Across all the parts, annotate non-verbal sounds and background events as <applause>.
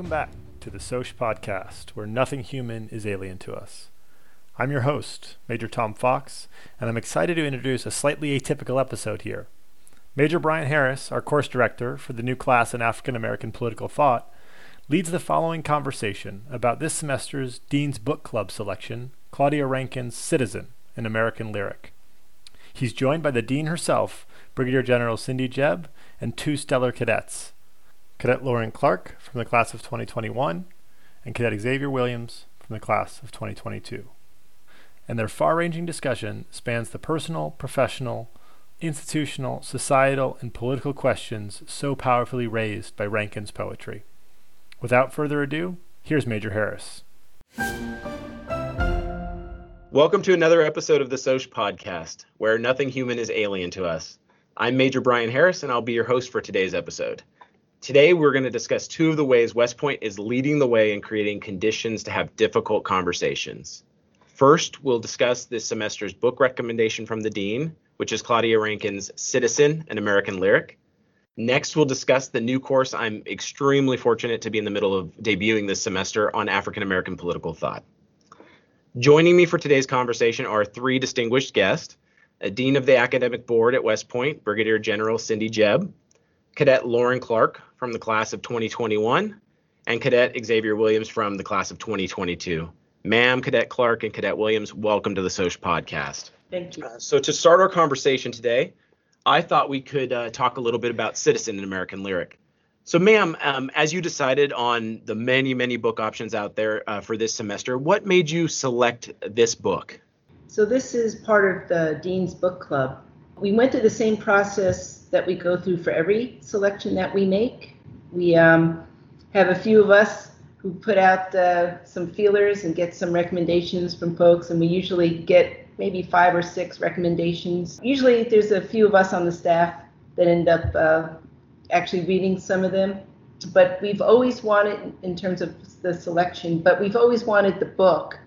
Welcome back to the Sosh Podcast, where nothing human is alien to us. I'm your host, Major Tom Fox, and I'm excited to introduce a slightly atypical episode here. Major Brian Harris, our course director for the new class in African American Political Thought, leads the following conversation about this semester's Dean's Book Club selection, Claudia Rankine's Citizen, an American Lyric. He's joined by the Dean herself, Brigadier General Cindy Jebb, and two stellar cadets, Cadet Lauren Clark from the class of 2021, and Cadet Xavier Williams from the class of 2022. And their far ranging discussion spans the personal, professional, institutional, societal, and political questions so powerfully raised by Rankine's poetry. Without further ado, here's Major Harris. Welcome to another episode of the Sosh Podcast, where nothing human is alien to us. I'm Major Brian Harris, and I'll be your host for today's episode. Today, we're going to discuss two of the ways West Point is leading the way in creating conditions to have difficult conversations. First, we'll discuss this semester's book recommendation from the Dean, which is Claudia Rankine's Citizen, an American Lyric. Next, we'll discuss the new course I'm extremely fortunate to be in the middle of debuting this semester on African American political thought. Joining me for today's conversation are three distinguished guests a Dean of the Academic Board at West Point, Brigadier General Cindy Jebb, Cadet Lauren Clark from the class of 2021, and Cadet Xavier Williams from the class of 2022. Ma'am, Cadet Clark, and Cadet Williams, welcome to the Sosh Podcast. Thank you. Uh, so, to start our conversation today, I thought we could uh, talk a little bit about Citizen in American Lyric. So, ma'am, um, as you decided on the many, many book options out there uh, for this semester, what made you select this book? So, this is part of the Dean's Book Club. We went through the same process that we go through for every selection that we make. We um, have a few of us who put out uh, some feelers and get some recommendations from folks, and we usually get maybe five or six recommendations. Usually, there's a few of us on the staff that end up uh, actually reading some of them. But we've always wanted, in terms of the selection, but we've always wanted the book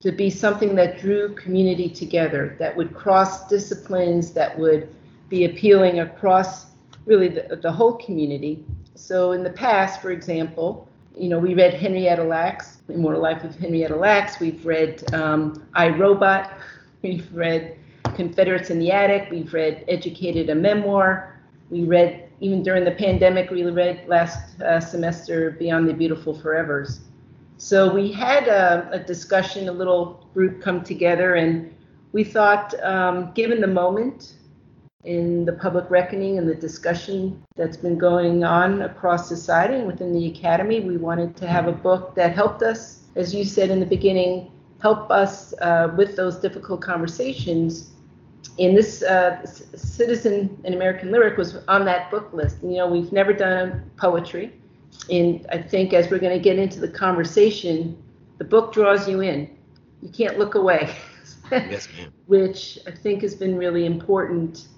to be something that drew community together, that would cross disciplines, that would be appealing across really the, the whole community. So in the past, for example, you know, we read Henrietta Lacks, Immortal Life of Henrietta Lacks. We've read um, I, Robot. We've read Confederates in the Attic. We've read Educated, a Memoir. We read, even during the pandemic, we read last uh, semester Beyond the Beautiful Forevers. So we had a, a, discussion, a little group come together, and we thought, um, given the moment in the public reckoning and the discussion that's been going on across society and within the academy, we wanted to have a book that helped us, as you said in the beginning, help us uh, with those difficult conversations. And this uh, Citizen in American Lyric was on that book list. You know, we've never done poetry. And I think as we're going to get into the conversation, the book draws you in. You can't look away. <laughs> yes, ma'am. Which I think has been really important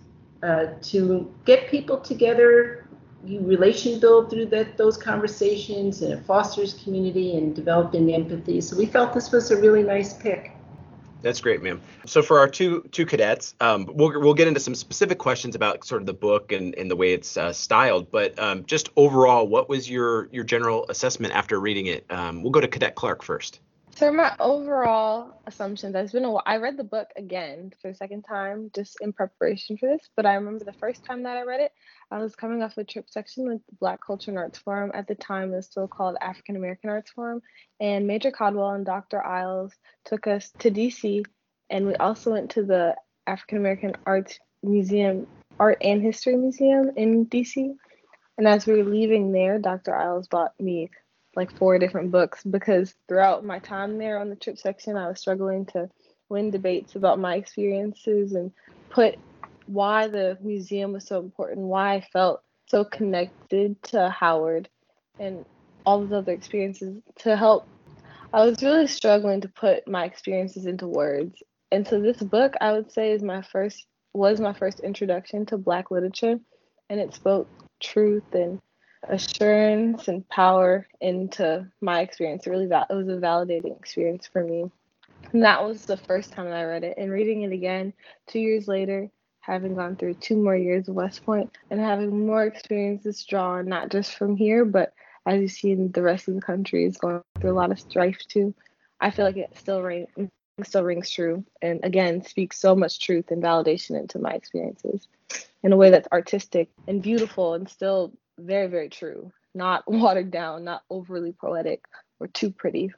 uh, to get people together, you relation build through that those conversations, and it fosters community and developing empathy. So we felt this was a really nice pick. That's great, ma'am. So for our two two cadets, um, we'll we'll get into some specific questions about sort of the book and, and the way it's uh, styled. But um, just overall, what was your your general assessment after reading it? Um, we'll go to Cadet Clark first. So my overall assumptions, it's been a while. I read the book again for the second time just in preparation for this, but I remember the first time that I read it, I was coming off a trip section with the Black Culture and Arts Forum. At the time, it was still called African American Arts Forum, and Major Caldwell and Dr. Isles took us to DC, and we also went to the African American Arts Museum, Art and History Museum in DC. And as we were leaving there, Dr. Isles bought me like four different books because throughout my time there on the trip section, I was struggling to win debates about my experiences and put why the museum was so important, why I felt so connected to Howard and all those other experiences to help. I was really struggling to put my experiences into words. And so this book I would say is my first was my first introduction to black literature and it spoke truth and assurance and power into my experience. It really it was a validating experience for me. And that was the first time that I read it. And reading it again two years later, having gone through two more years of West Point and having more experiences drawn not just from here, but as you see in the rest of the country is going through a lot of strife too. I feel like it still rings still rings true and again speaks so much truth and validation into my experiences in a way that's artistic and beautiful and still very very true. Not <laughs> watered down not overly poetic or too pretty.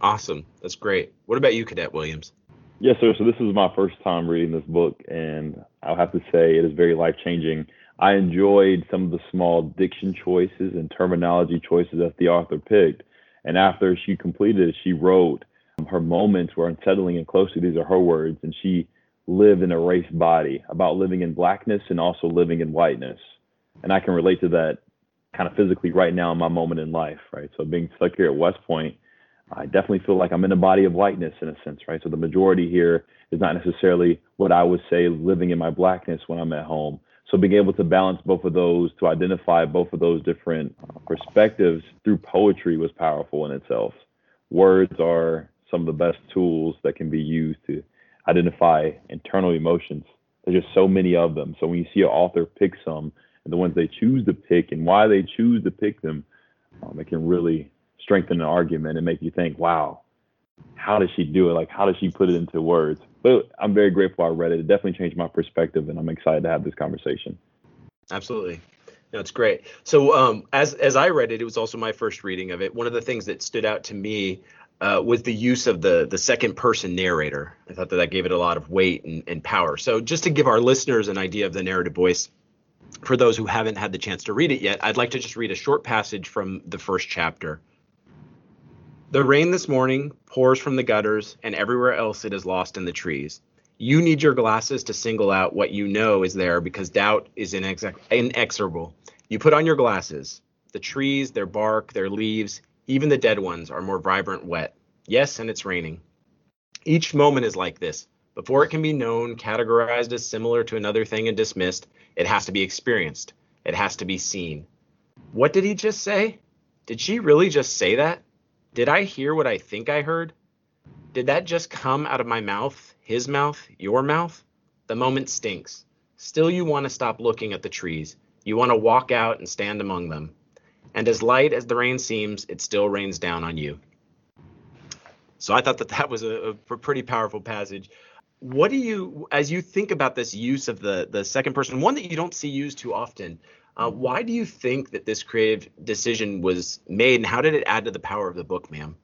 Awesome. That's great. What about you cadet williams? Yes sir. So this is my first time reading this book and i'll have to say it is very life changing i enjoyed some of the small diction choices and terminology choices that the author picked. And after she completed it she wrote um, her moments were unsettling and close to these are her words and she lived in a race body about living in blackness and also living in whiteness and i can relate to that kind of physically right now in my moment in life right so being stuck here at west point i definitely feel like i'm in a body of whiteness in a sense right so the majority here is not necessarily what i would say living in my blackness when i'm at home so being able to balance both of those to identify both of those different uh, perspectives through poetry was powerful in itself words are some of the best tools that can be used to identify internal emotions. There's just so many of them. So when you see an author pick some, and the ones they choose to pick, and why they choose to pick them, um, it can really strengthen an argument and make you think, wow, how does she do it? Like, how does she put it into words? But I'm very grateful I read it. It definitely changed my perspective, and I'm excited to have this conversation. Absolutely. No, it's great. So, um, as as I read it, it was also my first reading of it. One of the things that stood out to me uh, was the use of the the second person narrator. I thought that that gave it a lot of weight and, and power. So just to give our listeners an idea of the narrative voice, for those who haven't had the chance to read it yet, I'd like to just read a short passage from the first chapter. The rain this morning pours from the gutters, and everywhere else it is lost in the trees. You need your glasses to single out what you know is there because doubt is inex- inexorable. You put on your glasses. The trees, their bark, their leaves, even the dead ones are more vibrant wet. Yes, and it's raining. Each moment is like this. Before it can be known, categorized as similar to another thing and dismissed, it has to be experienced. It has to be seen. What did he just say? Did she really just say that? Did I hear what I think I heard? Did that just come out of my mouth, his mouth, your mouth? The moment stinks. Still, you want to stop looking at the trees. You want to walk out and stand among them and as light as the rain seems, it still rains down on you. So I thought that that was a, a pretty powerful passage. What do you, as you think about this use of the the second person, one that you don't see used too often, uh, why do you think that this creative decision was made, and how did it add to the power of the book, ma'am?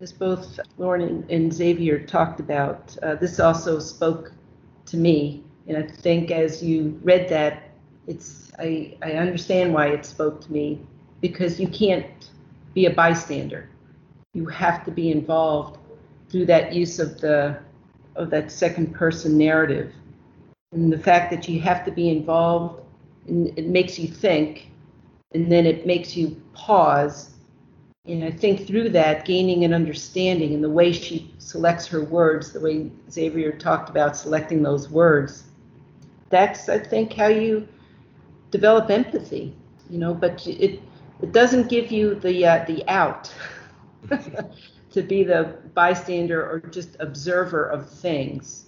As both Lauren and, and Xavier talked about, uh, this also spoke to me, and I think as you read that, it's I I understand why it spoke to me because you can't be a bystander. You have to be involved through that use of the of that second person narrative. And the fact that you have to be involved and it makes you think and then it makes you pause and I think through that, gaining an understanding and the way she selects her words, the way Xavier talked about selecting those words, that's I think how you develop empathy. You know, but it it doesn't give you the uh, the out <laughs> to be the bystander or just observer of things.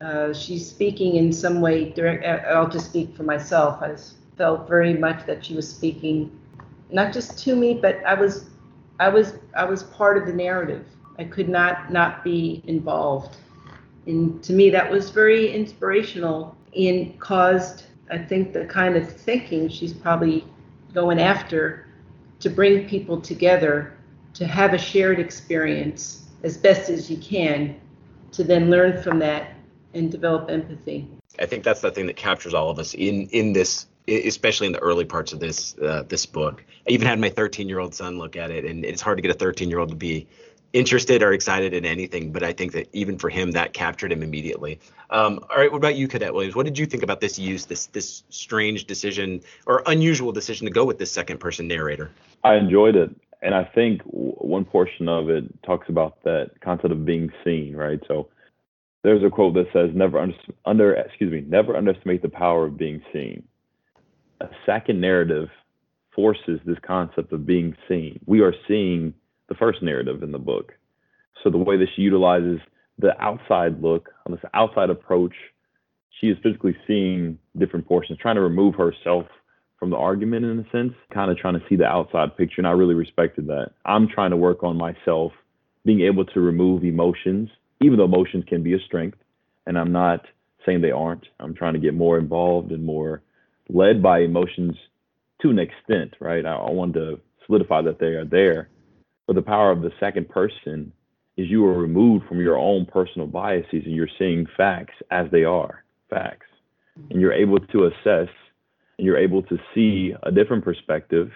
Uh, she's speaking in some way direct. Uh, I'll just speak for myself. I felt very much that she was speaking not just to me, but I was I was I was part of the narrative. I could not not be involved. And to me, that was very inspirational and caused, I think, the kind of thinking she's probably going after to bring people together to have a shared experience as best as you can to then learn from that and develop empathy. I think that's the thing that captures all of us in in this especially in the early parts of this uh, this book. I even had my 13 year old son look at it, and it's hard to get a 13 year old to be interested or excited in anything, but I think that even for him, that captured him immediately. Um, all right, what about you, Cadet Williams? What did you think about this use, this this strange decision or unusual decision to go with this second person narrator? I enjoyed it, and I think one portion of it talks about that concept of being seen, right? So there's a quote that says, "Never under, under excuse me, never underestimate the power of being seen." A second narrative forces this concept of being seen. We are seeing the first narrative in the book. So the way that she utilizes the outside look on this outside approach, she is physically seeing different portions, trying to remove herself from the argument in a sense, kind of trying to see the outside picture. And I really respected that. I'm trying to work on myself, being able to remove emotions, even though emotions can be a strength. And I'm not saying they aren't. I'm trying to get more involved and more led by emotions to an extent, right? I, I wanted to solidify that they are there. But the power of the second person is you are removed from your own personal biases and you're seeing facts as they are facts. And you're able to assess you're able to see a different perspective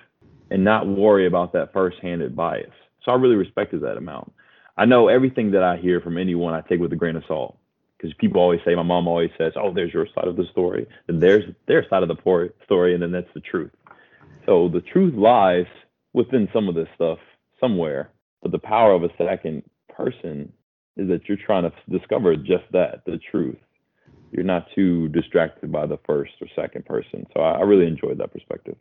and not worry about that first-handed bias. So I really respected that amount. I know everything that I hear from anyone I take with a grain of salt because people always say, my mom always says, "Oh, there's your side of the story, and there's their side of the story, and then that's the truth." So the truth lies within some of this stuff somewhere, but the power of a second person is that you're trying to discover just that, the truth. You're not too distracted by the first or second person. So I, I really enjoyed that perspective.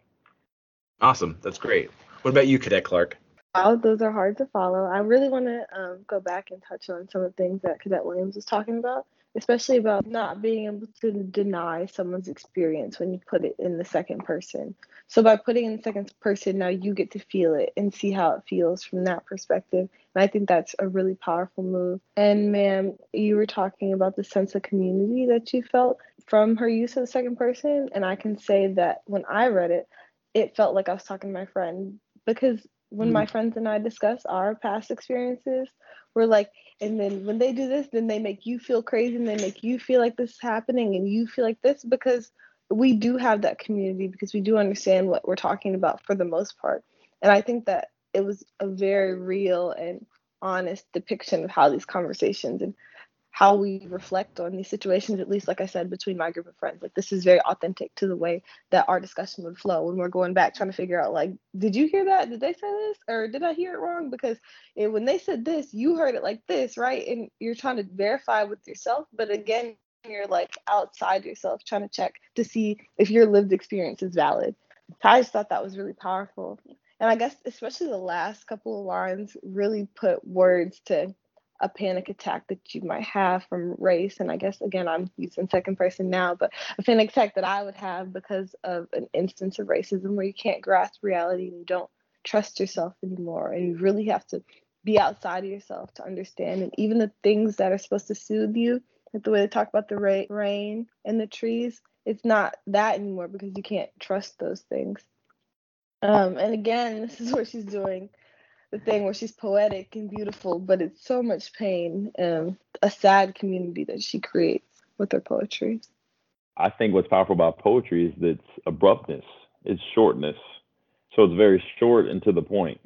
Awesome. That's great. What about you, Cadet Clark? Wow, those are hard to follow. I really want to um, go back and touch on some of the things that Cadet Williams was talking about, especially about not being able to deny someone's experience when you put it in the second person. So by putting in the second person, now you get to feel it and see how it feels from that perspective. And I think that's a really powerful move. And ma'am, you were talking about the sense of community that you felt from her use of the second person. And I can say that when I read it, it felt like I was talking to my friend because when my mm-hmm. friends and I discuss our past experiences, we're like, and then when they do this, then they make you feel crazy and they make you feel like this is happening and you feel like this because we do have that community because we do understand what we're talking about for the most part. And I think that it was a very real and honest depiction of how these conversations and how we reflect on these situations, at least like I said, between my group of friends. Like this is very authentic to the way that our discussion would flow when we're going back trying to figure out like, did you hear that? Did they say this? Or did I hear it wrong? Because it, when they said this, you heard it like this, right? And you're trying to verify with yourself. But again, you're like outside yourself trying to check to see if your lived experience is valid. I just thought that was really powerful. And I guess especially the last couple of lines really put words to a panic attack that you might have from race. And I guess, again, I'm using second person now, but a panic attack that I would have because of an instance of racism where you can't grasp reality and you don't trust yourself anymore. And you really have to be outside of yourself to understand. And even the things that are supposed to soothe you, like the way they talk about the ra- rain and the trees, it's not that anymore because you can't trust those things. Um, and again, <laughs> this is what she's doing the thing where she's poetic and beautiful, but it's so much pain and a sad community that she creates with her poetry. I think what's powerful about poetry is its abruptness, its shortness. So it's very short and to the point.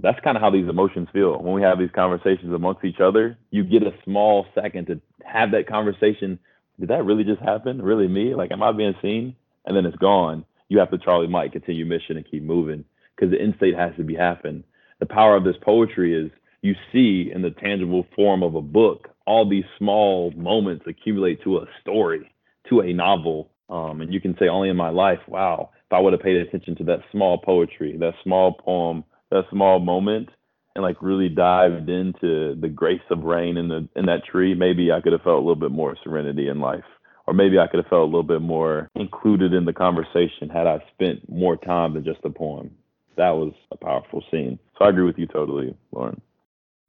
That's kind of how these emotions feel. When we have these conversations amongst each other, you get a small second to have that conversation. Did that really just happen? Really me? Like, am I being seen? And then it's gone. You have to Charlie Mike continue mission and keep moving because the end state has to be happen the power of this poetry is you see in the tangible form of a book all these small moments accumulate to a story, to a novel. Um, and you can say, only in my life, wow, if I would have paid attention to that small poetry, that small poem, that small moment, and like really dived into the grace of rain in the in that tree, maybe I could have felt a little bit more serenity in life. Or maybe I could have felt a little bit more included in the conversation had I spent more time than just a poem that was a powerful scene. So I agree with you totally, Lauren.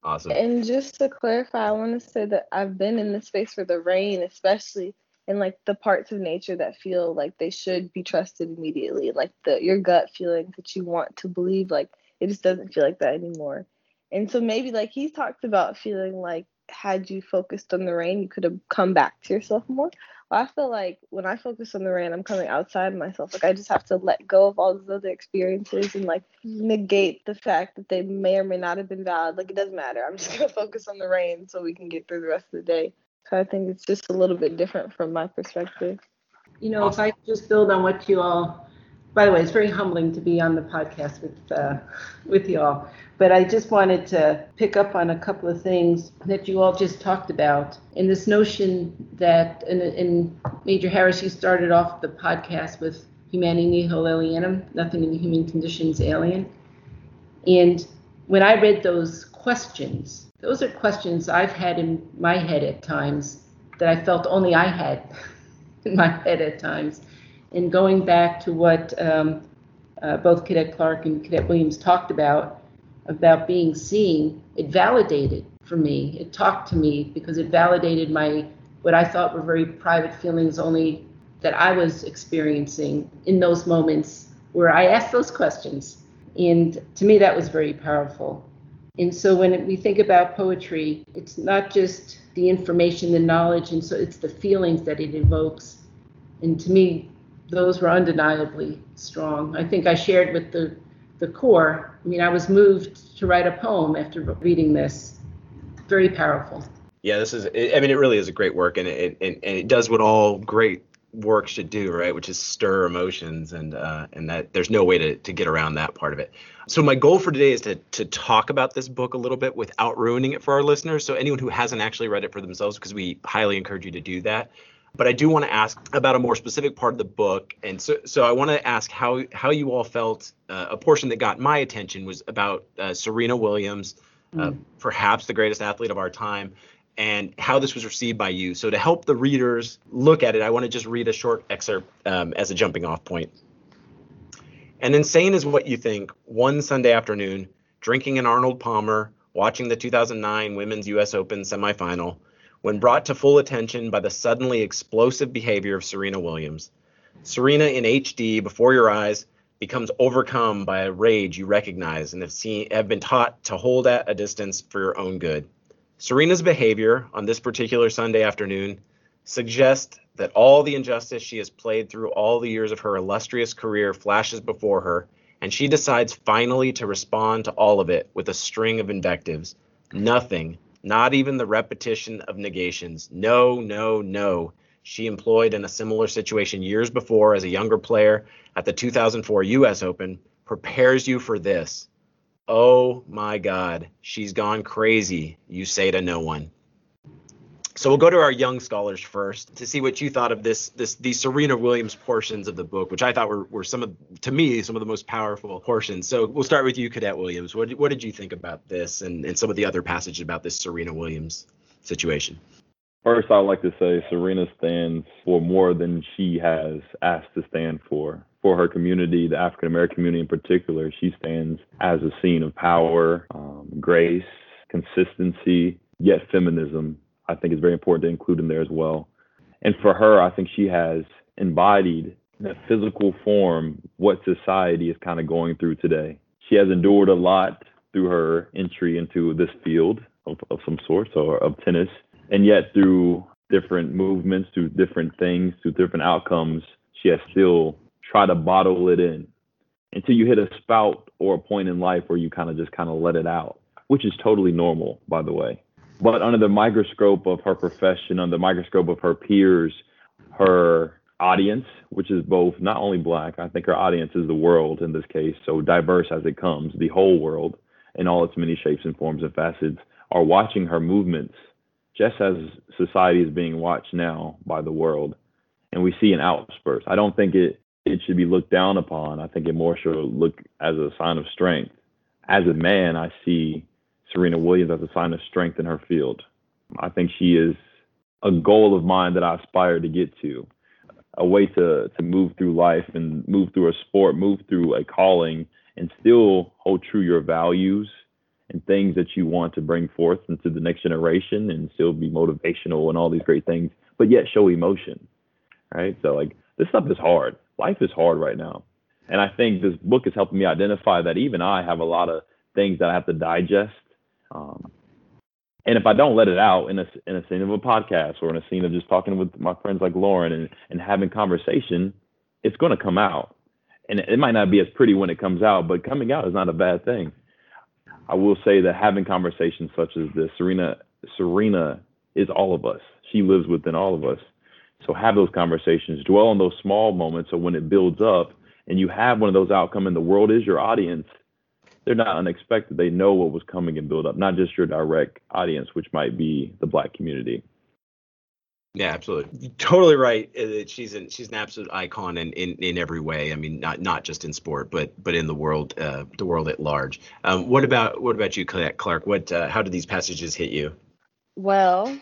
Awesome. And just to clarify, I want to say that I've been in the space for the rain, especially in like the parts of nature that feel like they should be trusted immediately, like the your gut feeling that you want to believe, like it just doesn't feel like that anymore. And so maybe like he talked about feeling like had you focused on the rain, you could have come back to yourself more. I feel like when I focus on the rain, I'm coming outside myself. Like I just have to let go of all those other experiences and like negate the fact that they may or may not have been valid. Like it doesn't matter. I'm just gonna <laughs> focus on the rain so we can get through the rest of the day. So I think it's just a little bit different from my perspective. You know, if I just build on what you all by the way, it's very humbling to be on the podcast with uh, with you all. But I just wanted to pick up on a couple of things that you all just talked about, in this notion that in, in Major Harris, you started off the podcast with humanity nihil alienum, nothing in the human condition is alien. And when I read those questions, those are questions I've had in my head at times that I felt only I had <laughs> in my head at times And going back to what um, uh, both Cadet Clark and Cadet Williams talked about, about being seen, it validated for me. It talked to me because it validated my what I thought were very private feelings only that I was experiencing in those moments where I asked those questions. And to me, that was very powerful. And so when we think about poetry, it's not just the information, the knowledge, and so it's the feelings that it evokes. And to me, those were undeniably strong. I think I shared with the, the core. I mean, I was moved to write a poem after reading this. Very powerful. Yeah, this is. I mean, it really is a great work, and it and, and it does what all great work should do, right? Which is stir emotions, and uh, and that there's no way to to get around that part of it. So my goal for today is to to talk about this book a little bit without ruining it for our listeners. So anyone who hasn't actually read it for themselves, because we highly encourage you to do that. But I do want to ask about a more specific part of the book, and so so I want to ask how how you all felt. Uh, a portion that got my attention was about uh, Serena Williams, uh, mm. perhaps the greatest athlete of our time, and how this was received by you. So to help the readers look at it, I want to just read a short excerpt um, as a jumping off point. And insane is what you think. One Sunday afternoon, drinking an Arnold Palmer, watching the 2009 Women's U.S. Open semifinal when brought to full attention by the suddenly explosive behavior of Serena Williams. Serena in HD before your eyes becomes overcome by a rage you recognize and have seen have been taught to hold at a distance for your own good. Serena's behavior on this particular Sunday afternoon suggests that all the injustice she has played through all the years of her illustrious career flashes before her, and she decides finally to respond to all of it with a string of invectives. Nothing not even the repetition of negations. No, no, no. She employed in a similar situation years before as a younger player at the 2004 US Open prepares you for this. Oh my God, she's gone crazy, you say to no one. So we'll go to our young scholars first to see what you thought of this this these Serena Williams portions of the book, which I thought were, were some of to me some of the most powerful portions. So we'll start with you, Cadet Williams. What what did you think about this and, and some of the other passages about this Serena Williams situation? First, I'd like to say Serena stands for more than she has asked to stand for. For her community, the African American community in particular, she stands as a scene of power, um, grace, consistency, yet feminism I think is very important to include in there as well. And for her, I think she has embodied in a physical form what society is kind of going through today. She has endured a lot through her entry into this field of, of some sort, or of tennis. And yet, through different movements, through different things, through different outcomes, she has still tried to bottle it in until you hit a spout or a point in life where you kind of just kind of let it out, which is totally normal, by the way. But under the microscope of her profession, under the microscope of her peers, her audience, which is both not only black, I think her audience is the world in this case, so diverse as it comes, the whole world in all its many shapes and forms and facets, are watching her movements just as society is being watched now by the world. And we see an outburst. I don't think it, it should be looked down upon. I think it more should look as a sign of strength. As a man, I see Serena Williams as a sign of strength in her field. I think she is a goal of mine that I aspire to get to, a way to to move through life and move through a sport, move through a calling, and still hold true your values and things that you want to bring forth into the next generation, and still be motivational and all these great things, but yet show emotion. Right. So like this stuff is hard. Life is hard right now, and I think this book is helping me identify that even I have a lot of things that I have to digest um, and if I don't let it out in a in a scene of a podcast or in a scene of just talking with my friends like Lauren and, and having conversation, it's going to come out. And it might not be as pretty when it comes out, but coming out is not a bad thing. I will say that having conversations such as this, Serena Serena is all of us. She lives within all of us. So have those conversations, dwell on those small moments. So when it builds up and you have one of those outcome and the world is your audience, they're not unexpected. They know what was coming and build up, not just your direct audience, which might be the black community. Yeah, absolutely. You're totally right. Uh, she's an she's an absolute icon in, in, in every way. I mean, not not just in sport, but but in the world, uh, the world at large. Um, what about what about you, Clark? What uh, how did these passages hit you? Well,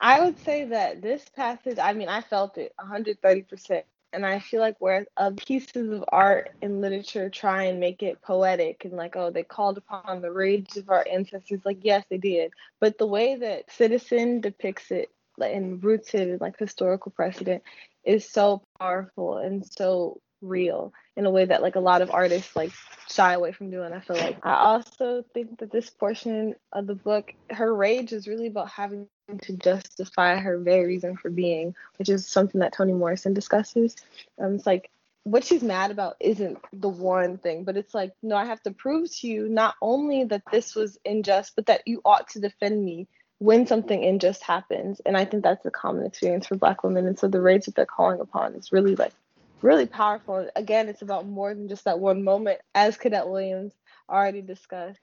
I would say that this passage. I mean, I felt it 130 percent And I feel like where uh, pieces of art and literature try and make it poetic and like, oh, they called upon the rage of our ancestors. Like, yes, they did. But the way that Citizen depicts it and roots it in like historical precedent is so powerful and so real in a way that like a lot of artists like shy away from doing. I feel like I also think that this portion of the book, her rage is really about having to justify her very reason for being, which is something that Toni Morrison discusses. Um, it's like what she's mad about isn't the one thing, but it's like, no, I have to prove to you not only that this was unjust, but that you ought to defend me when something unjust happens. And I think that's a common experience for Black women. And so the rage that they're calling upon is really like really powerful. Again, it's about more than just that one moment, as Cadet Williams already discussed.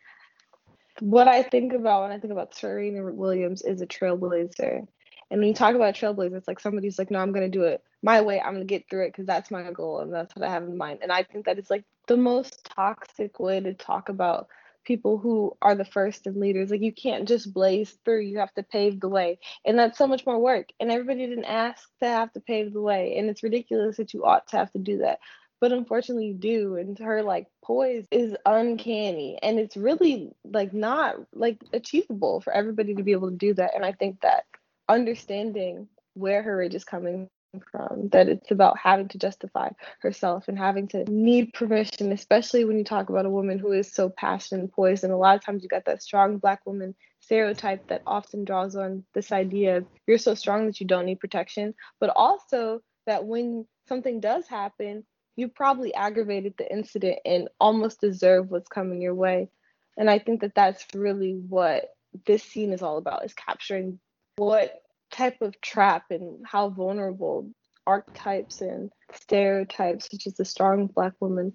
What I think about when I think about Serena Williams is a trailblazer. And when you talk about trailblazer, it's like somebody's like, no, I'm going to do it my way. I'm going to get through it because that's my goal and that's what I have in mind. And I think that it's like the most toxic way to talk about people who are the first and leaders. Like you can't just blaze through, you have to pave the way. And that's so much more work. And everybody didn't ask to have to pave the way. And it's ridiculous that you ought to have to do that. But unfortunately you do. And her like poise is uncanny. And it's really like not like achievable for everybody to be able to do that. And I think that understanding where her rage is coming from that it's about having to justify herself and having to need permission especially when you talk about a woman who is so passionate and poised. And a lot of times you got that strong black woman stereotype that often draws on this idea of you're so strong that you don't need protection. But also that when something does happen you probably aggravated the incident and almost deserve what's coming your way. And i think that that's really what this scene is all about is capturing what type of trap and how vulnerable archetypes and stereotypes, such as the strong black woman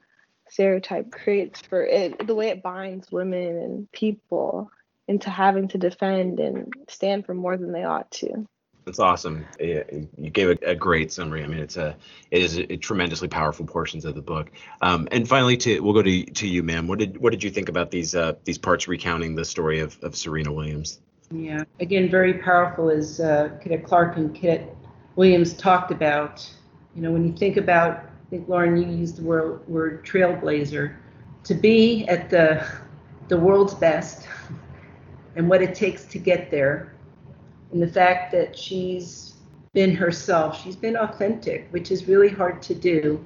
stereotype, creates for it, the way it binds women and people into having to defend and stand for more than they ought to. That's awesome. You gave a, a, great summary. I mean, it's a it is a, tremendously powerful portions of the book. Um, and finally, to we'll go to to you, ma'am. What did what did you think about these uh, these parts recounting the story of, of Serena Williams? Yeah, again, very powerful as uh, Cadet Clark and Cadet Williams talked about. You know, when you think about, I think Lauren, you used the word, word trailblazer, to be at the the world's best <laughs> and what it takes to get there, and the fact that she's been herself, she's been authentic, which is really hard to do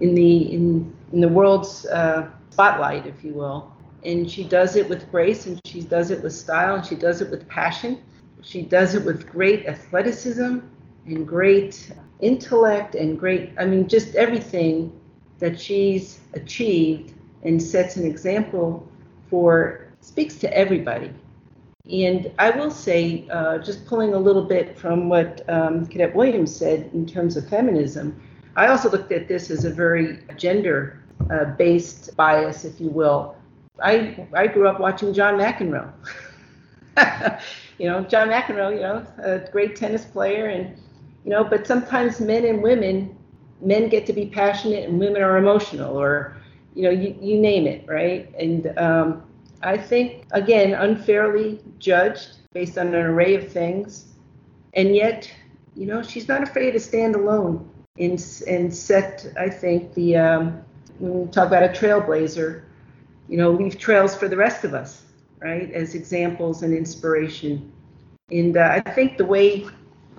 in the in in the world's uh, spotlight, if you will and she does it with grace and she does it with style and she does it with passion. She does it with great athleticism and great intellect and great, I mean, just everything that she's achieved and sets an example for, speaks to everybody. And I will say, uh, just pulling a little bit from what um, Cadet Williams said in terms of feminism, I also looked at this as a very gender uh, based bias, if you will. I I grew up watching John McEnroe. <laughs> you know, John McEnroe, you know, a great tennis player, and you know, but sometimes men and women, men get to be passionate and women are emotional, or you know, you, you name it, right? And um, I think again, unfairly judged based on an array of things, and yet, you know, she's not afraid to stand alone and and set. I think the um, when we talk about a trailblazer you know, leave trails for the rest of us, right, as examples and inspiration. And uh, I think the way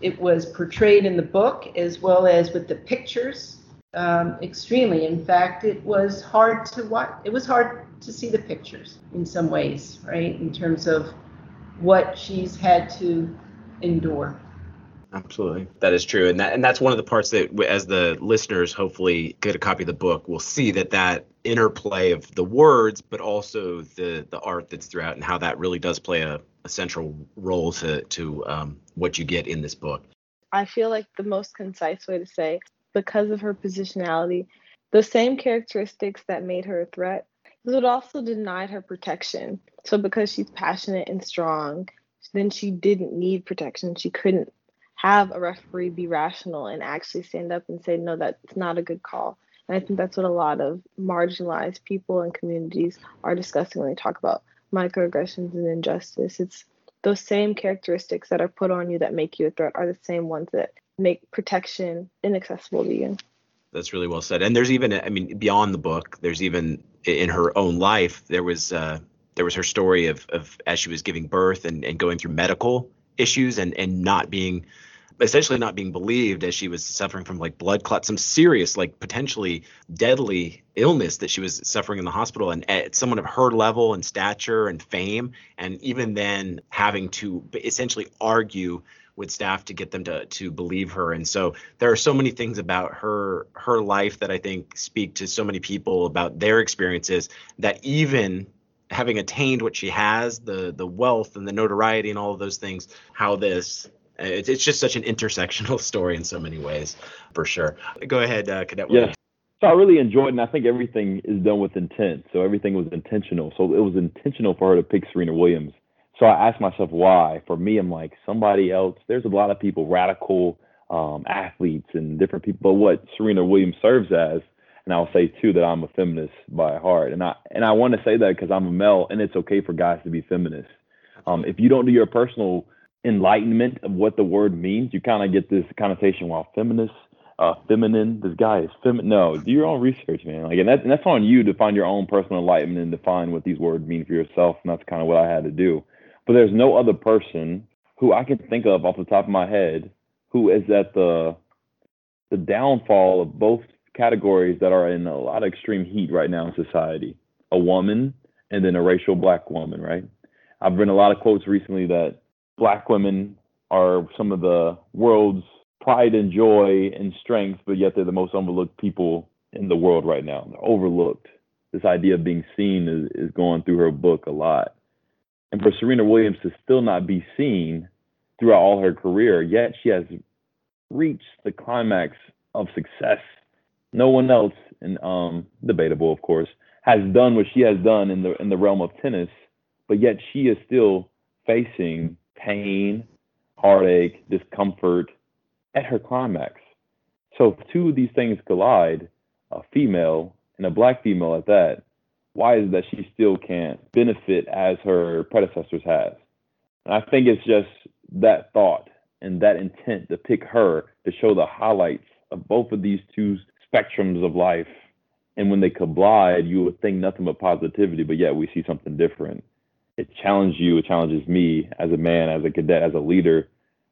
it was portrayed in the book, as well as with the pictures, um, extremely. In fact, it was hard to watch. It was hard to see the pictures in some ways, right, in terms of what she's had to endure. Absolutely, that is true, and that and that's one of the parts that, as the listeners hopefully get a copy of the book, will see that that interplay of the words, but also the the art that's throughout, and how that really does play a, a central role to to um, what you get in this book. I feel like the most concise way to say, because of her positionality, the same characteristics that made her a threat, it also denied her protection. So because she's passionate and strong, then she didn't need protection. She couldn't have a referee be rational and actually stand up and say, no, that's not a good call. And I think that's what a lot of marginalized people and communities are discussing when they talk about microaggressions and injustice. It's those same characteristics that are put on you that make you a threat are the same ones that make protection inaccessible to you. That's really well said. And there's even, I mean, beyond the book, there's even in her own life, there was uh, there was her story of of as she was giving birth and, and going through medical issues and and not being essentially not being believed as she was suffering from like blood clots, some serious, like potentially deadly illness that she was suffering in the hospital. And at someone of her level and stature and fame, and even then having to essentially argue with staff to get them to to believe her. And so there are so many things about her her life that I think speak to so many people about their experiences that even having attained what she has, the the wealth and the notoriety and all of those things, how this it's, it's just such an intersectional <laughs> story in so many ways, for sure. Go ahead, uh, Cadet. Yeah. So I really enjoyed, and I think everything is done with intent. So everything was intentional. So it was intentional for her to pick Serena Williams. So I asked myself why. For me, I'm like somebody else. There's a lot of people, radical um, athletes and different people. But what Serena Williams serves as, and I'll say too that I'm a feminist by heart, and I and I want to say that because I'm a male, and it's okay for guys to be feminists. Um, if you don't do your personal enlightenment of what the word means, you kind of get this connotation. While feminist, uh, feminine, this guy is feminine. No, do your own research, man. Like, and that's and that's on you to find your own personal enlightenment and define what these words mean for yourself. And that's kind of what I had to do. But there's no other person who I can think of off the top of my head who is at the the downfall of both categories that are in a lot of extreme heat right now in society. A woman and then a racial black woman, right? I've read a lot of quotes recently that black women are some of the world's pride and joy and strength, but yet they're the most overlooked people in the world right now. They're overlooked. This idea of being seen is, is going through her book a lot. And for Serena Williams to still not be seen throughout all her career, yet she has reached the climax of success. No one else, and um, debatable, of course, has done what she has done in the in the realm of tennis, but yet she is still facing pain, heartache, discomfort at her climax. So if two of these things collide, a female and a black female at that, why is it that she still can't benefit as her predecessors have? And I think it's just that thought and that intent to pick her to show the highlights of both of these two spectrums of life. And when they collide, you would think nothing but positivity, but yet we see something different it challenges you, it challenges me as a man, as a cadet, as a leader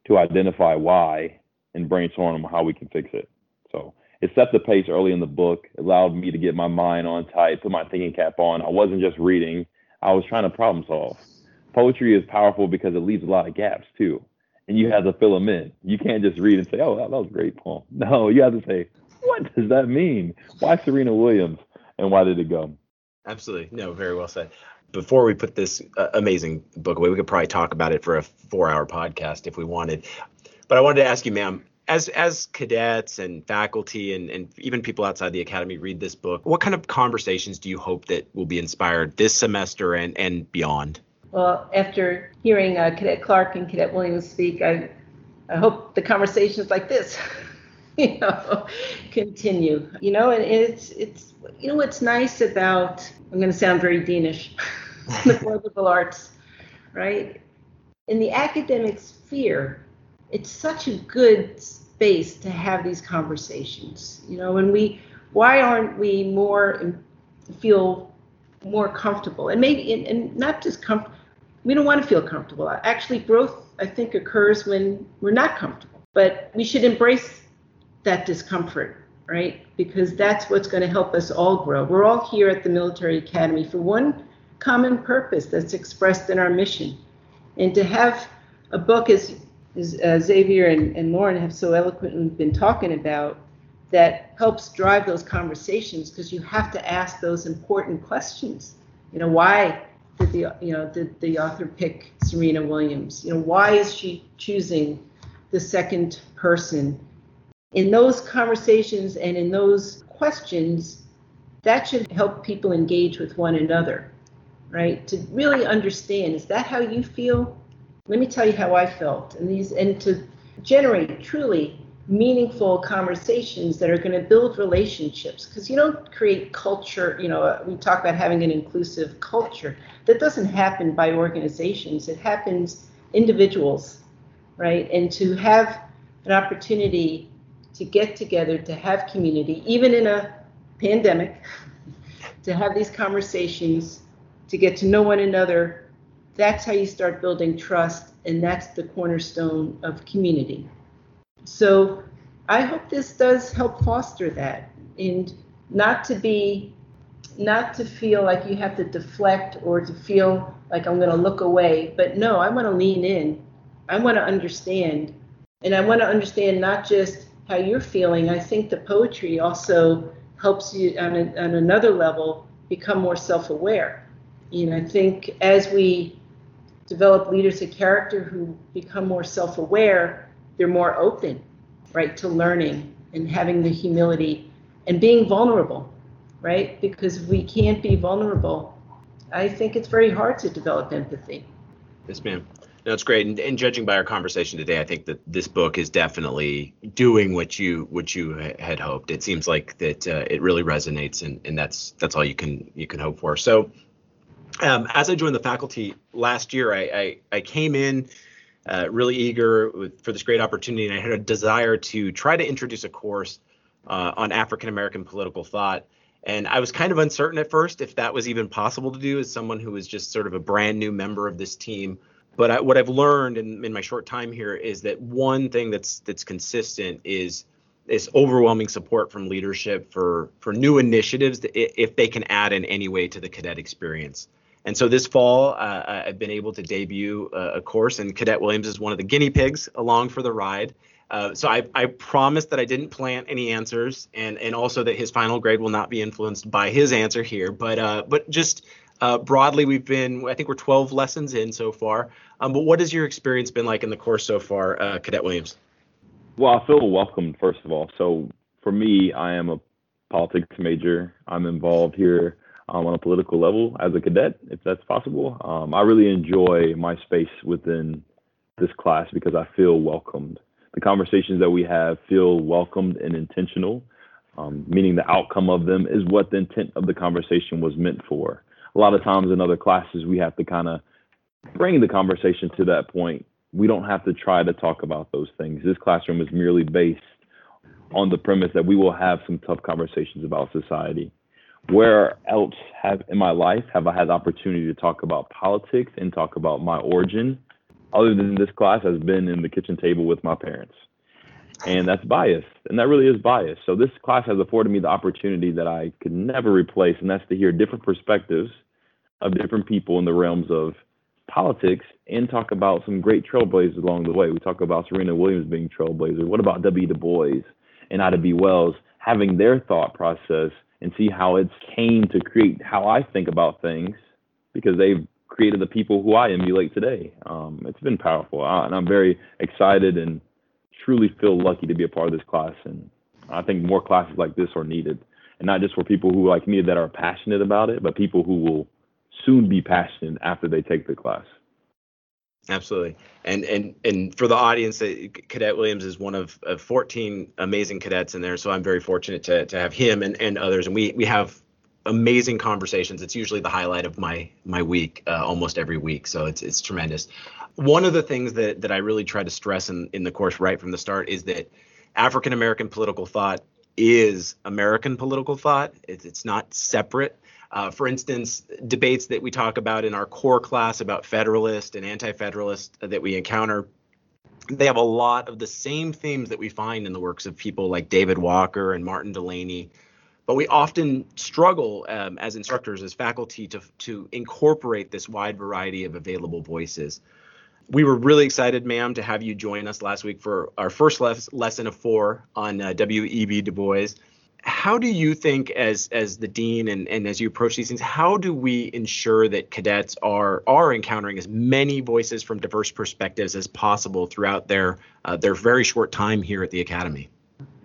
to identify why and brainstorm how we can fix it. So it set the pace early in the book, allowed me to get my mind on tight, put my thinking cap on. I wasn't just reading, I was trying to problem solve. Poetry is powerful because it leaves a lot of gaps too. And you have to fill them in. You can't just read and say, oh, that was a great poem. <laughs> No, you have to say, what does that mean? Why Serena Williams? And why did it go? Absolutely. No, very well said before we put this uh, amazing book away, we could probably talk about it for a four-hour podcast if we wanted. But I wanted to ask you, ma'am, as as cadets and faculty and, and even people outside the academy read this book, what kind of conversations do you hope that will be inspired this semester and, and beyond? Well, after hearing uh, Cadet Clark and Cadet Williams speak, I I hope the conversations like this, <laughs> <laughs> you know, continue. You know, and it's it's you know what's nice about I'm going to sound very deanish. <laughs> the political arts, right? In the academic sphere, it's such a good space to have these conversations. You know, and we, why aren't we more feel more comfortable? And maybe, and, and not just comfortable. We don't want to feel comfortable. Actually, growth I think occurs when we're not comfortable. But we should embrace that discomfort right? Because that's what's going to help us all grow. We're all here at the Military Academy for one common purpose that's expressed in our mission. And to have a book, as, as uh, Xavier and, and Lauren have so eloquently been talking about, that helps drive those conversations because you have to ask those important questions. You know, why did the you know did the author pick Serena Williams? You know, why is she choosing the second person? In those conversations and in those questions, that should help people engage with one another right? To really understand, is that how you feel? Let me tell you how I felt. And these and to generate truly meaningful conversations that are going to build relationships because you don't create culture you know uh, we talk about having an inclusive culture that doesn't happen by organizations it happens individuals right and to have an opportunity to get together, to have community, even in a pandemic, to have these conversations, to get to know one another. That's how you start building trust, and that's the cornerstone of community. So I hope this does help foster that, and not to be, not to feel like you have to deflect or to feel like I'm going to look away, but no, I want to lean in. I want to understand, and I want to understand not just how you're feeling. I think the poetry also helps you on, a, on another level become more self-aware. You know, I think as we develop leaders of character who become more self-aware, they're more open, right, to learning and having the humility and being vulnerable, right? Because if we can't be vulnerable, I think it's very hard to develop empathy. Yes, ma'am. It's great. And, and, judging by our conversation today, I think that this book is definitely doing what you what you had hoped. It seems like that uh, it really resonates, and, and that's that's all you can you can hope for. So, um, as I joined the faculty last year, I I, I came in uh, really eager with, for this great opportunity, and I had a desire to try to introduce a course uh, on African American political thought. And I was kind of uncertain at first if that was even possible to do as someone who was just sort of a brand new member of this team. But I, what I've learned in, in my short time here is that one thing that's that's consistent is is overwhelming support from leadership for for new initiatives that if they can add in any way to the cadet experience. And so this fall, uh, I've been able to debut a, a course, and Cadet Williams is one of the guinea pigs along for the ride. Uh, so I, I promised that I didn't plant any answers, and and also that his final grade will not be influenced by his answer here. But uh, but just uh, broadly, we've been I think we're 12 lessons in so far. Um, but what has your experience been like in the course so far, uh, Cadet Williams? Well, I feel welcomed first of all. So for me, I am a politics major. I'm involved here um, on a political level as a cadet, if that's possible. Um, I really enjoy my space within this class because I feel welcomed the conversations that we have feel welcomed and intentional, um, meaning the outcome of them is what the intent of the conversation was meant for. A lot of times in other classes, we have to kind of bring the conversation to that point. We don't have to try to talk about those things. This classroom is merely based on the premise that we will have some tough conversations about society. Where else have in my life have I had the opportunity to talk about politics and talk about my origin other than this class has been in the kitchen table with my parents. And that's bias. And that really is bias. So this class has afforded me the opportunity that I could never replace, and that's to hear different perspectives of different people in the realms of politics and talk about some great trailblazers along the way. We talk about Serena Williams being trailblazer. What about W. Du Bois and Ida B. Wells having their thought process and see how it's came to create how I think about things because they've created the people who I emulate today. Um, it's been powerful, uh, and I'm very excited and truly feel lucky to be a part of this class. And I think more classes like this are needed, and not just for people who like me that are passionate about it, but people who will soon be passionate after they take the class. Absolutely, and and and for the audience, uh, Cadet Williams is one of, of 14 amazing cadets in there. So I'm very fortunate to to have him and, and others, and we we have amazing conversations. It's usually the highlight of my my week, uh, almost every week. So it's it's tremendous. One of the things that that I really try to stress in in the course right from the start is that African American political thought is American political thought. It's it's not separate. Uh, for instance, debates that we talk about in our core class about Federalist and Anti-Federalist that we encounter, they have a lot of the same themes that we find in the works of people like David Walker and Martin Delany, but we often struggle um, as instructors, as faculty, to, to incorporate this wide variety of available voices. We were really excited, ma'am, to have you join us last week for our first les- lesson of four on uh, W.E.B. Du Bois. How do you think, as as the dean and, and as you approach these things, how do we ensure that cadets are are encountering as many voices from diverse perspectives as possible throughout their uh, their very short time here at the academy?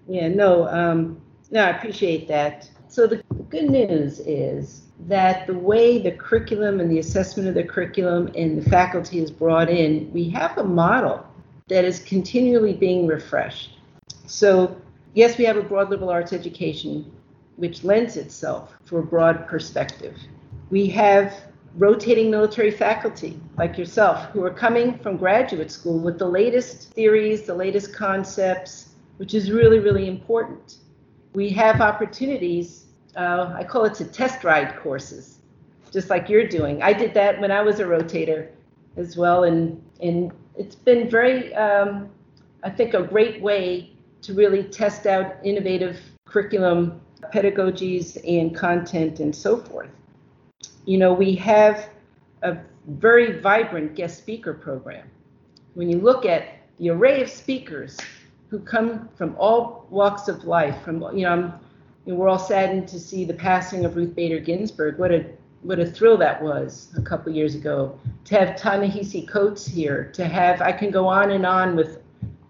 Yeah, no, um, no, I appreciate that. So the good news is that the way the curriculum and the assessment of the curriculum and the faculty is brought in, we have a model that is continually being refreshed. So yes, we have a broad liberal arts education, which lends itself for a broad perspective. We have rotating military faculty like yourself who are coming from graduate school with the latest theories, the latest concepts, which is really, really important. We have opportunities, uh, I call it to test ride courses, just like you're doing. I did that when I was a rotator as well, and, and it's been very, um, I think, a great way to really test out innovative curriculum pedagogies and content and so forth. You know, we have a very vibrant guest speaker program. When you look at the array of speakers who come from all walks of life, from you know, you know, we're all saddened to see the passing of Ruth Bader Ginsburg. What a what a thrill that was a couple years ago to have Ta-Nehisi Coates here. To have I can go on and on with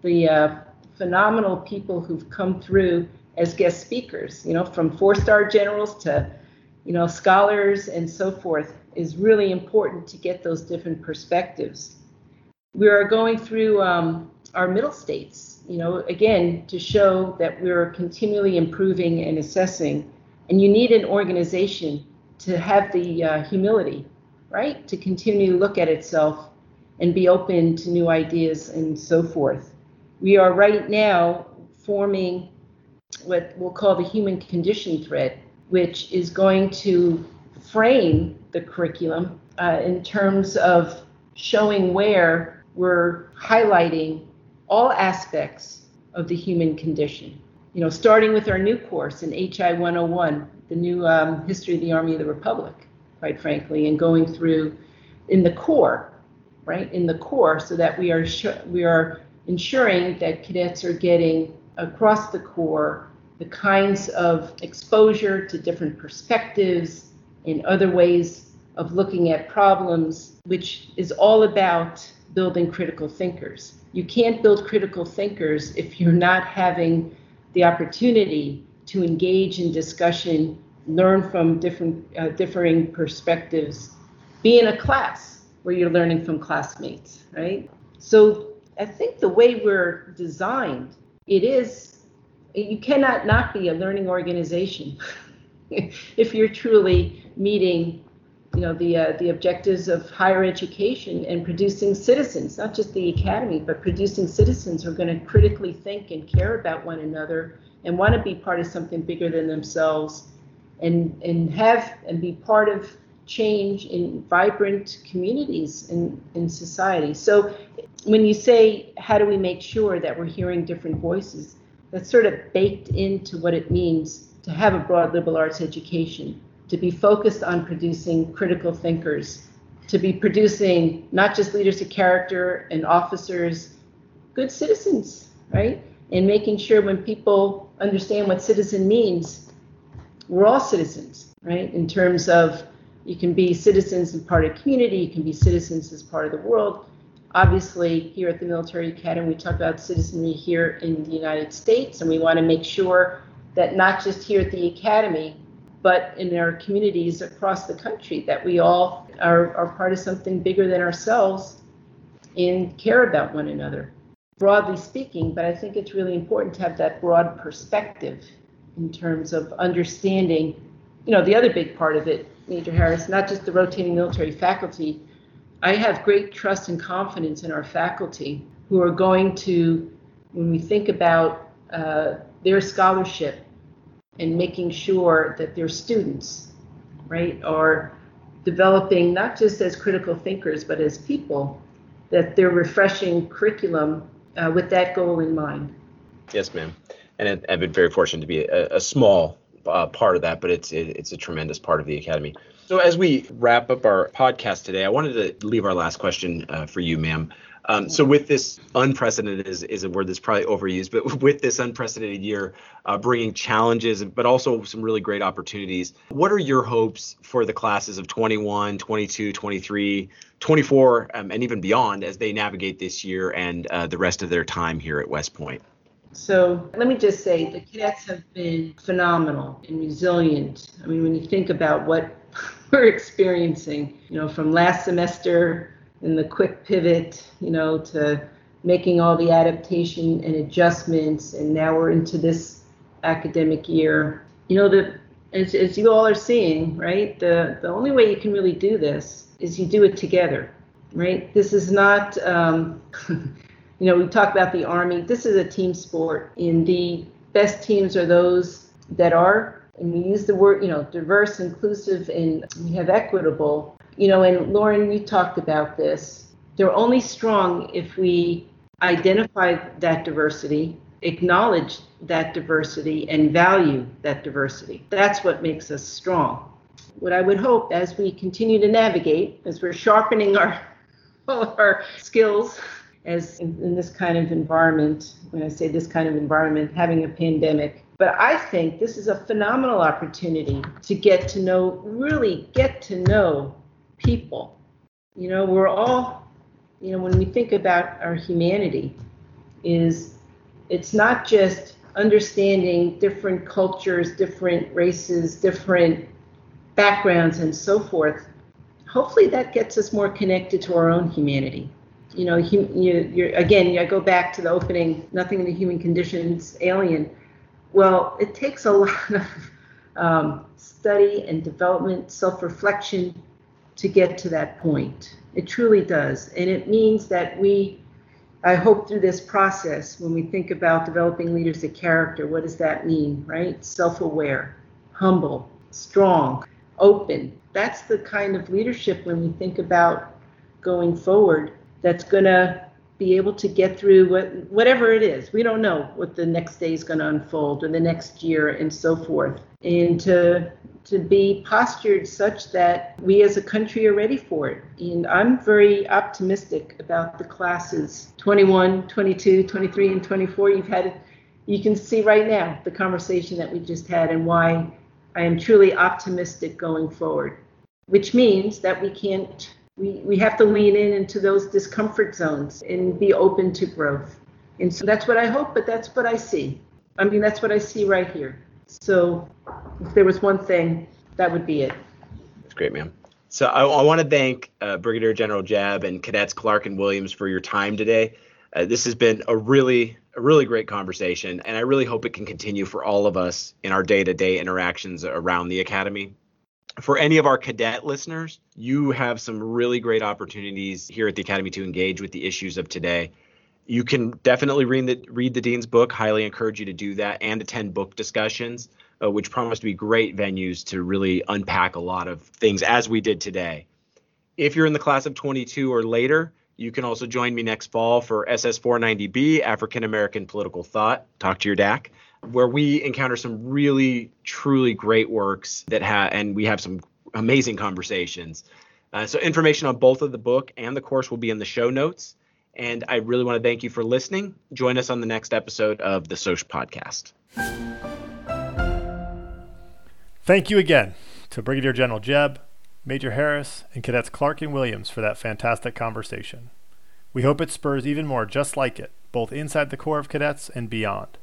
the uh, phenomenal people who've come through as guest speakers. You know, from four-star generals to you know, scholars and so forth is really important to get those different perspectives. We are going through um, our middle states, you know, again, to show that we're continually improving and assessing. And you need an organization to have the uh, humility, right, to continue to look at itself and be open to new ideas and so forth. We are right now forming what we'll call the human condition thread, which is going to frame the curriculum uh, in terms of showing where we're highlighting all aspects of the human condition. You know, starting with our new course in HI 101, the new um, history of the Army of the Republic, quite frankly, and going through in the core, right, in the core, so that we are we are ensuring that cadets are getting across the core the kinds of exposure to different perspectives and other ways of looking at problems, which is all about building critical thinkers. You can't build critical thinkers if you're not having the opportunity to engage in discussion, learn from different uh, differing perspectives, be in a class where you're learning from classmates, right? So I think the way we're designed, it is you cannot not be a learning organization <laughs> if you're truly meeting you know the uh, the objectives of higher education and producing citizens not just the academy but producing citizens who are going to critically think and care about one another and want to be part of something bigger than themselves and and have and be part of change in vibrant communities in, in society. So when you say how do we make sure that we're hearing different voices that's sort of baked into what it means to have a broad liberal arts education, to be focused on producing critical thinkers, to be producing not just leaders of character and officers, good citizens, right? And making sure when people understand what citizen means, we're all citizens, right? In terms of you can be citizens and part of community, you can be citizens as part of the world, obviously here at the military academy we talk about citizenry here in the united states and we want to make sure that not just here at the academy but in our communities across the country that we all are, are part of something bigger than ourselves and care about one another broadly speaking. But i think it's really important to have that broad perspective in terms of understanding you know the other big part of it major harris not just the rotating military faculty. I have great trust and confidence in our faculty who are going to, when we think about uh, their scholarship and making sure that their students, right, are developing not just as critical thinkers, but as people, that they're refreshing curriculum uh, with that goal in mind. Yes, ma'am. And I've been very fortunate to be a, a small uh, part of that, but it's it, it's a tremendous part of the academy. So as we wrap up our podcast today, I wanted to leave our last question uh, for you, ma'am. Um, so with this unprecedented is, is a word that's probably overused, but <laughs> with this unprecedented year uh, bringing challenges, but also some really great opportunities, what are your hopes for the classes of 21, 22, 23, 24, um, and even beyond as they navigate this year and uh, the rest of their time here at West Point? So let me just say the cadets have been phenomenal and resilient. I mean, when you think about what <laughs> we're experiencing, you know, from last semester and the quick pivot, you know, to making all the adaptation and adjustments, and now we're into this academic year. You know, the as, as you all are seeing, right, the, the only way you can really do this is you do it together, right? This is not, um, <laughs> you know, we talk about the Army. This is a team sport. And the best teams are those that are, and we use the word, you know, diverse, inclusive, and we have equitable. You know, and Lauren, you talked about this. They're only strong if we identify that diversity, acknowledge that diversity, and value that diversity. That's what makes us strong. What I would hope as we continue to navigate, as we're sharpening our <laughs> all our skills as in, in, this kind of environment, when I say this kind of environment, having a pandemic. But I think this is a phenomenal opportunity to get to know, really get to know people. You know, we're all, you know, when we think about our humanity, is it's not just understanding different cultures, different races, different backgrounds, and so forth. Hopefully, that gets us more connected to our own humanity you know, hum, you, again, I go back to the opening, nothing in the human conditions, alien. Well, it takes a lot of um, study and development, self-reflection to get to that point. It truly does, and it means that we, I hope, through this process, when we think about developing leaders of character, what does that mean, right? Self-aware, humble, strong, open. That's the kind of leadership when we think about going forward that's going to be able to get through what, whatever it is. We don't know what the next day is going to unfold or the next year and so forth. And to to be postured such that we as a country are ready for it. And I'm very optimistic about the classes 21, 22, 23, and 24. You've had, you can see right now the conversation that we just had and why I am truly optimistic going forward, which means that we can't we, we have to lean in into those discomfort zones and be open to growth. And so that's what I hope, but that's what I see. I mean, that's what I see right here. So if there was one thing, that would be it. That's great, ma'am. So I, I want to thank uh, Brigadier General Jebb and Cadets Clark and Williams for your time today. Uh, this has been a really, a really great conversation, and I really hope it can continue for all of us in our day-to-day interactions around the academy for any of our cadet listeners, you have some really great opportunities here at the Academy to engage with the issues of today. You can definitely read the read the dean's book. Highly encourage you to do that and attend book discussions, uh, which promise to be great venues to really unpack a lot of things as we did today. If you're in the class of 22 or later, you can also join me next fall for SS 490B African American Political Thought. Talk to your DAC where we encounter some really truly great works that have and we have some amazing conversations. Uh, so information on both of the book and the course will be in the show notes. And i really want to thank you for listening. Join us on the next episode of the Sosh podcast. Thank you again to brigadier general Jebb major harris and cadets clark and williams for that fantastic conversation. We hope it spurs even more just like it both inside the corps of cadets and beyond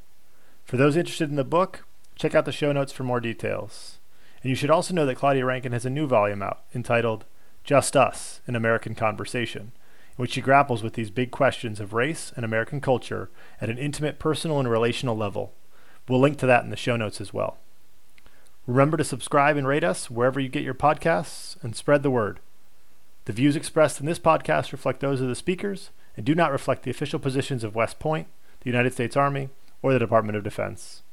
for those interested in the book, check out the show notes for more details. And you should also know that Claudia Rankine has a new volume out entitled Just Us An American Conversation, in which she grapples with these big questions of race and American culture at an intimate, personal, and relational level. We'll link to that in the show notes as well. Remember to subscribe and rate us wherever you get your podcasts and spread the word. The views expressed in this podcast reflect those of the speakers and do not reflect the official positions of West Point, the United States Army, or the Department of Defense.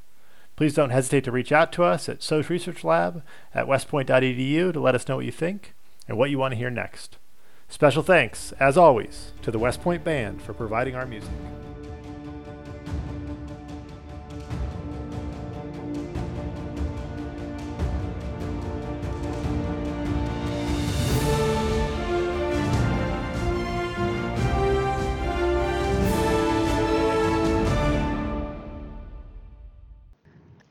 Please don't hesitate to reach out to us at Sosh Research Lab at westpoint.edu to let us know what you think and what you want to hear next. Special thanks, as always, to the West Point Band for providing our music.